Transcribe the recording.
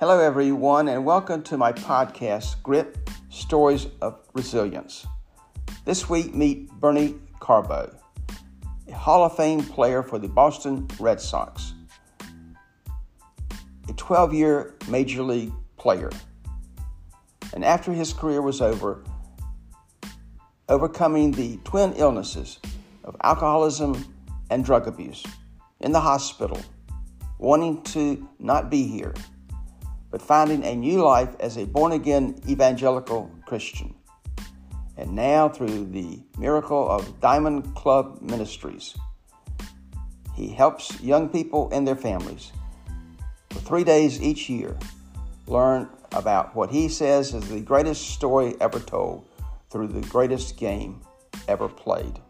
Hello, everyone, and welcome to my podcast, Grit Stories of Resilience. This week, meet Bernie Carbo, a Hall of Fame player for the Boston Red Sox, a 12 year Major League player. And after his career was over, overcoming the twin illnesses of alcoholism and drug abuse in the hospital, wanting to not be here but finding a new life as a born again evangelical Christian. And now, through the miracle of Diamond Club Ministries, he helps young people and their families for three days each year learn about what he says is the greatest story ever told through the greatest game ever played.